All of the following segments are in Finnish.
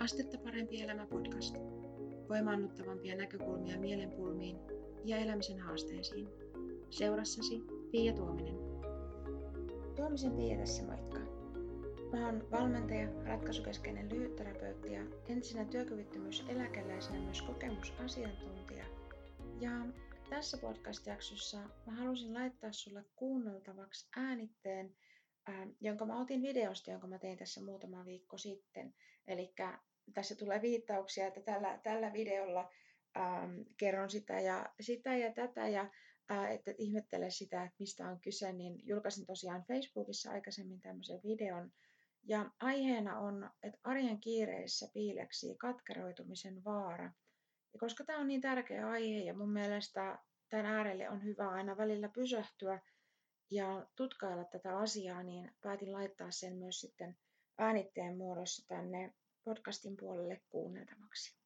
Astetta parempi elämä podcast. Voimaannuttavampia näkökulmia mielenpulmiin ja elämisen haasteisiin. Seurassasi Pia Tuominen. Tuomisen Pia tässä moikka. Mä oon valmentaja, ratkaisukeskeinen lyhytterapeutti ja entisenä työkyvyttömyyseläkeläisenä myös kokemusasiantuntija. Ja tässä podcast-jaksossa mä halusin laittaa sulle kuunneltavaksi äänitteen, jonka mä otin videosta, jonka mä tein tässä muutama viikko sitten. Eli tässä tulee viittauksia, että tällä, tällä videolla ähm, kerron sitä ja, sitä ja tätä ja äh, että ihmettele sitä, että mistä on kyse, niin julkaisin tosiaan Facebookissa aikaisemmin tämmöisen videon. Ja aiheena on, että arjen kiireissä piileksi katkeroitumisen vaara. Ja koska tämä on niin tärkeä aihe ja mun mielestä tämän äärelle on hyvä aina välillä pysähtyä ja tutkailla tätä asiaa, niin päätin laittaa sen myös sitten äänitteen muodossa tänne podcastin puolelle kuunneltavaksi.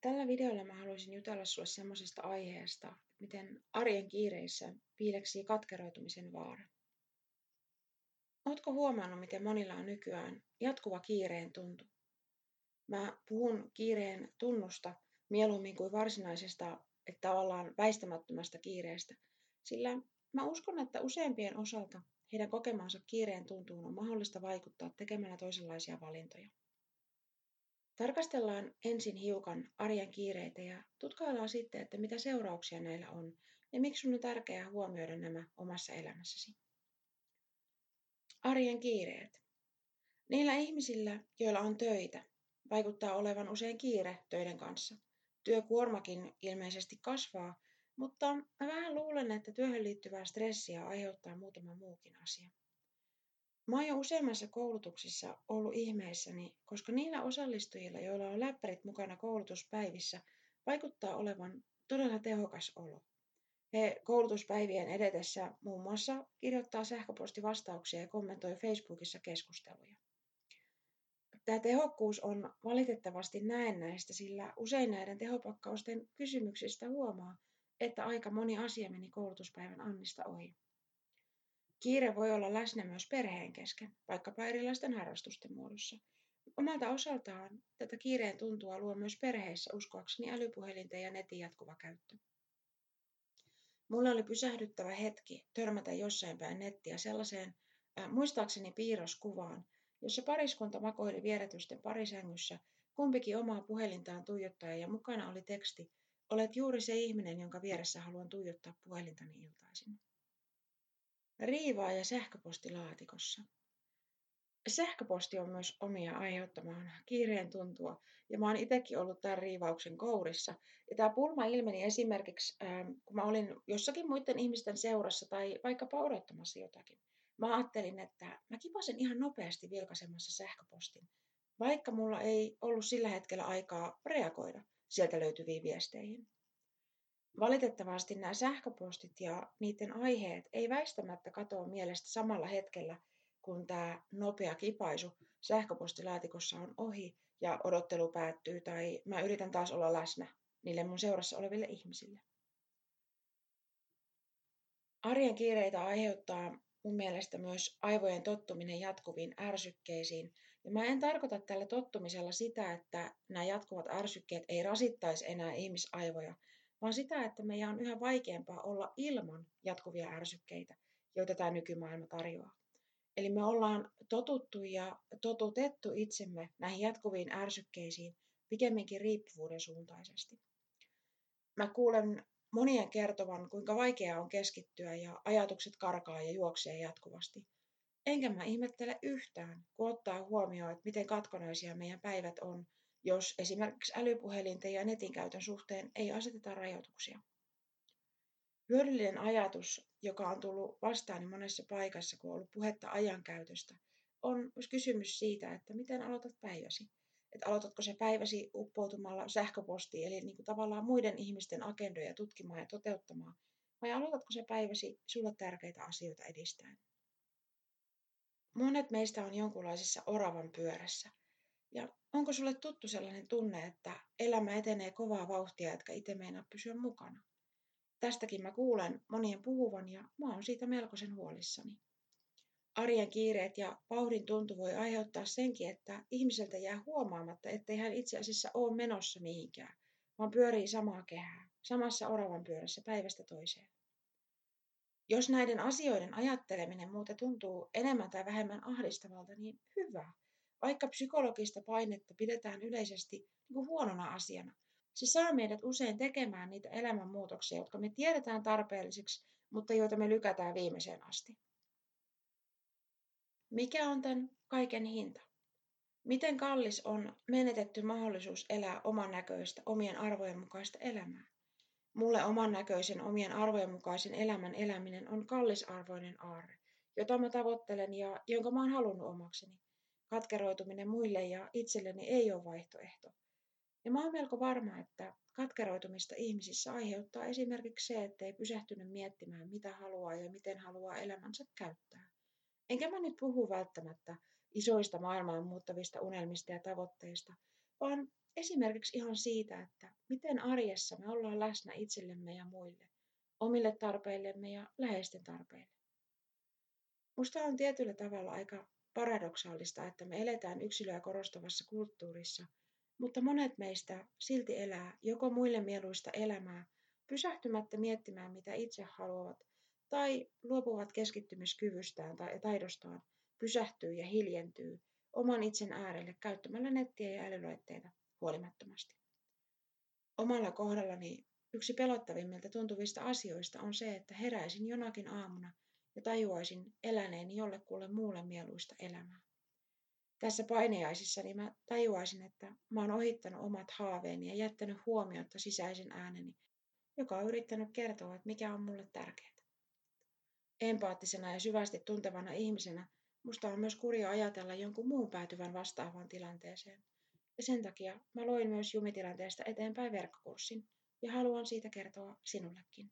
Tällä videolla mä haluaisin jutella sulle semmoisesta aiheesta, miten arjen kiireissä piileksii katkeroitumisen vaara. Oletko huomannut, miten monilla on nykyään jatkuva kiireen tuntu? Mä puhun kiireen tunnusta mieluummin kuin varsinaisesta että tavallaan väistämättömästä kiireestä, sillä mä uskon, että useimpien osalta heidän kokemansa kiireen tuntuun on mahdollista vaikuttaa tekemällä toisenlaisia valintoja. Tarkastellaan ensin hiukan arjen kiireitä ja tutkaillaan sitten, että mitä seurauksia näillä on ja miksi on tärkeää huomioida nämä omassa elämässäsi. Arjen kiireet. Niillä ihmisillä, joilla on töitä, vaikuttaa olevan usein kiire töiden kanssa – Työkuormakin ilmeisesti kasvaa, mutta mä vähän luulen, että työhön liittyvää stressiä aiheuttaa muutama muukin asia. Mä oon jo useammassa koulutuksissa ollut ihmeissäni, koska niillä osallistujilla, joilla on läppärit mukana koulutuspäivissä, vaikuttaa olevan todella tehokas olo. He koulutuspäivien edetessä muun muassa kirjoittaa sähköpostivastauksia ja kommentoi Facebookissa keskusteluja. Tämä tehokkuus on valitettavasti näennäistä, sillä usein näiden tehopakkausten kysymyksistä huomaa, että aika moni asia meni koulutuspäivän annista ohi. Kiire voi olla läsnä myös perheen kesken, vaikkapa erilaisten harrastusten muodossa. Omalta osaltaan tätä kiireen tuntua luo myös perheissä uskoakseni älypuhelinten ja netin jatkuva käyttö. Mulla oli pysähdyttävä hetki törmätä jossain päin nettiä sellaiseen äh, muistaakseni piirroskuvaan, jossa pariskunta makoili vieretysten parisängyssä, kumpikin omaa puhelintaan tuijottaen ja mukana oli teksti, olet juuri se ihminen, jonka vieressä haluan tuijottaa puhelintani iltaisin. Riivaa ja sähköpostilaatikossa. Sähköposti on myös omia aiheuttamaan kiireen tuntua, ja mä oon itsekin ollut tämän riivauksen kourissa. Ja tämä pulma ilmeni esimerkiksi, kun mä olin jossakin muiden ihmisten seurassa tai vaikkapa odottamassa jotakin. Mä ajattelin, että mä kipasin ihan nopeasti vilkaisemassa sähköpostin, vaikka mulla ei ollut sillä hetkellä aikaa reagoida sieltä löytyviin viesteihin. Valitettavasti nämä sähköpostit ja niiden aiheet ei väistämättä katoa mielestä samalla hetkellä, kun tämä nopea kipaisu sähköpostilaatikossa on ohi ja odottelu päättyy tai mä yritän taas olla läsnä niille mun seurassa oleville ihmisille. Arjen kiireitä aiheuttaa mun mielestä myös aivojen tottuminen jatkuviin ärsykkeisiin. Ja mä en tarkoita tällä tottumisella sitä, että nämä jatkuvat ärsykkeet ei rasittaisi enää ihmisaivoja, vaan sitä, että meidän on yhä vaikeampaa olla ilman jatkuvia ärsykkeitä, joita tämä nykymaailma tarjoaa. Eli me ollaan totuttu ja totutettu itsemme näihin jatkuviin ärsykkeisiin pikemminkin riippuvuuden suuntaisesti. Mä kuulen monien kertovan, kuinka vaikeaa on keskittyä ja ajatukset karkaa ja juoksee jatkuvasti. Enkä mä ihmettele yhtään, kun ottaa huomioon, että miten katkonaisia meidän päivät on, jos esimerkiksi älypuhelinten ja netin käytön suhteen ei aseteta rajoituksia. Hyödyllinen ajatus, joka on tullut vastaan monessa paikassa, kun on ollut puhetta ajankäytöstä, on myös kysymys siitä, että miten aloitat päiväsi että aloitatko se päiväsi uppoutumalla sähköpostiin, eli niin kuin tavallaan muiden ihmisten agendoja tutkimaan ja toteuttamaan, vai aloitatko se päiväsi sulle tärkeitä asioita edistäen. Monet meistä on jonkunlaisessa oravan pyörässä. Ja onko sulle tuttu sellainen tunne, että elämä etenee kovaa vauhtia, etkä itse meinaa pysyä mukana? tästäkin mä kuulen monien puhuvan ja mä oon siitä melkoisen huolissani. Arjen kiireet ja vauhdin tuntu voi aiheuttaa senkin, että ihmiseltä jää huomaamatta, ettei hän itse asiassa ole menossa mihinkään, vaan pyörii samaa kehää, samassa oravan pyörässä päivästä toiseen. Jos näiden asioiden ajatteleminen muuten tuntuu enemmän tai vähemmän ahdistavalta, niin hyvä. Vaikka psykologista painetta pidetään yleisesti niin kuin huonona asiana, se saa meidät usein tekemään niitä elämänmuutoksia, jotka me tiedetään tarpeellisiksi, mutta joita me lykätään viimeiseen asti. Mikä on tämän kaiken hinta? Miten kallis on menetetty mahdollisuus elää oman näköistä, omien arvojen mukaista elämää? Mulle oman näköisen, omien arvojen mukaisen elämän eläminen on kallisarvoinen aarre, jota mä tavoittelen ja jonka mä oon halunnut omakseni. Katkeroituminen muille ja itselleni ei ole vaihtoehto. Ja mä oon melko varma, että katkeroitumista ihmisissä aiheuttaa esimerkiksi se, että ei pysähtynyt miettimään, mitä haluaa ja miten haluaa elämänsä käyttää. Enkä mä nyt puhu välttämättä isoista maailmaan muuttavista unelmista ja tavoitteista, vaan esimerkiksi ihan siitä, että miten arjessa me ollaan läsnä itsellemme ja muille, omille tarpeillemme ja läheisten tarpeille. Musta on tietyllä tavalla aika paradoksaalista, että me eletään yksilöä korostavassa kulttuurissa, mutta monet meistä silti elää joko muille mieluista elämää, pysähtymättä miettimään, mitä itse haluavat, tai luopuvat keskittymiskyvystään tai taidostaan, pysähtyy ja hiljentyy oman itsen äärelle käyttämällä nettiä ja älylaitteita huolimattomasti. Omalla kohdallani yksi pelottavimmilta tuntuvista asioista on se, että heräisin jonakin aamuna ja tajuaisin eläneeni jollekulle muulle mieluista elämää. Tässä paineaisissani mä tajuaisin, että mä oon ohittanut omat haaveeni ja jättänyt huomiota sisäisen ääneni, joka on yrittänyt kertoa, että mikä on mulle tärkeää. Empaattisena ja syvästi tuntevana ihmisenä musta on myös kurja ajatella jonkun muun päätyvän vastaavaan tilanteeseen. Ja sen takia mä loin myös jumitilanteesta eteenpäin verkkokurssin ja haluan siitä kertoa sinullekin.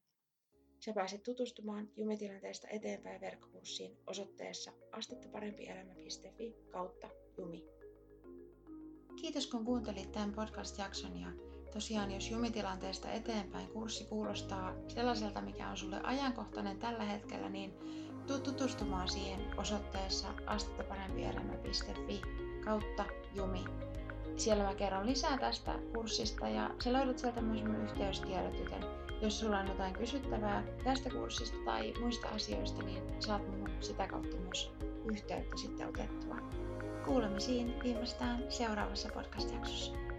Sä pääset tutustumaan jumitilanteesta eteenpäin verkkokurssiin osoitteessa astettaparempielämä.fi kautta jumi. Kiitos kun kuuntelit tämän podcast-jakson ja tosiaan jos jumitilanteesta eteenpäin kurssi kuulostaa sellaiselta, mikä on sulle ajankohtainen tällä hetkellä, niin tuu tutustumaan siihen osoitteessa astettaparempielämä.fi kautta jumi. Siellä mä kerron lisää tästä kurssista ja sä löydät sieltä myös mun yhteystiedot, joten jos sulla on jotain kysyttävää tästä kurssista tai muista asioista, niin saat mun sitä kautta myös yhteyttä sitten otettua. Kuulemisiin viimeistään seuraavassa podcast-jaksossa.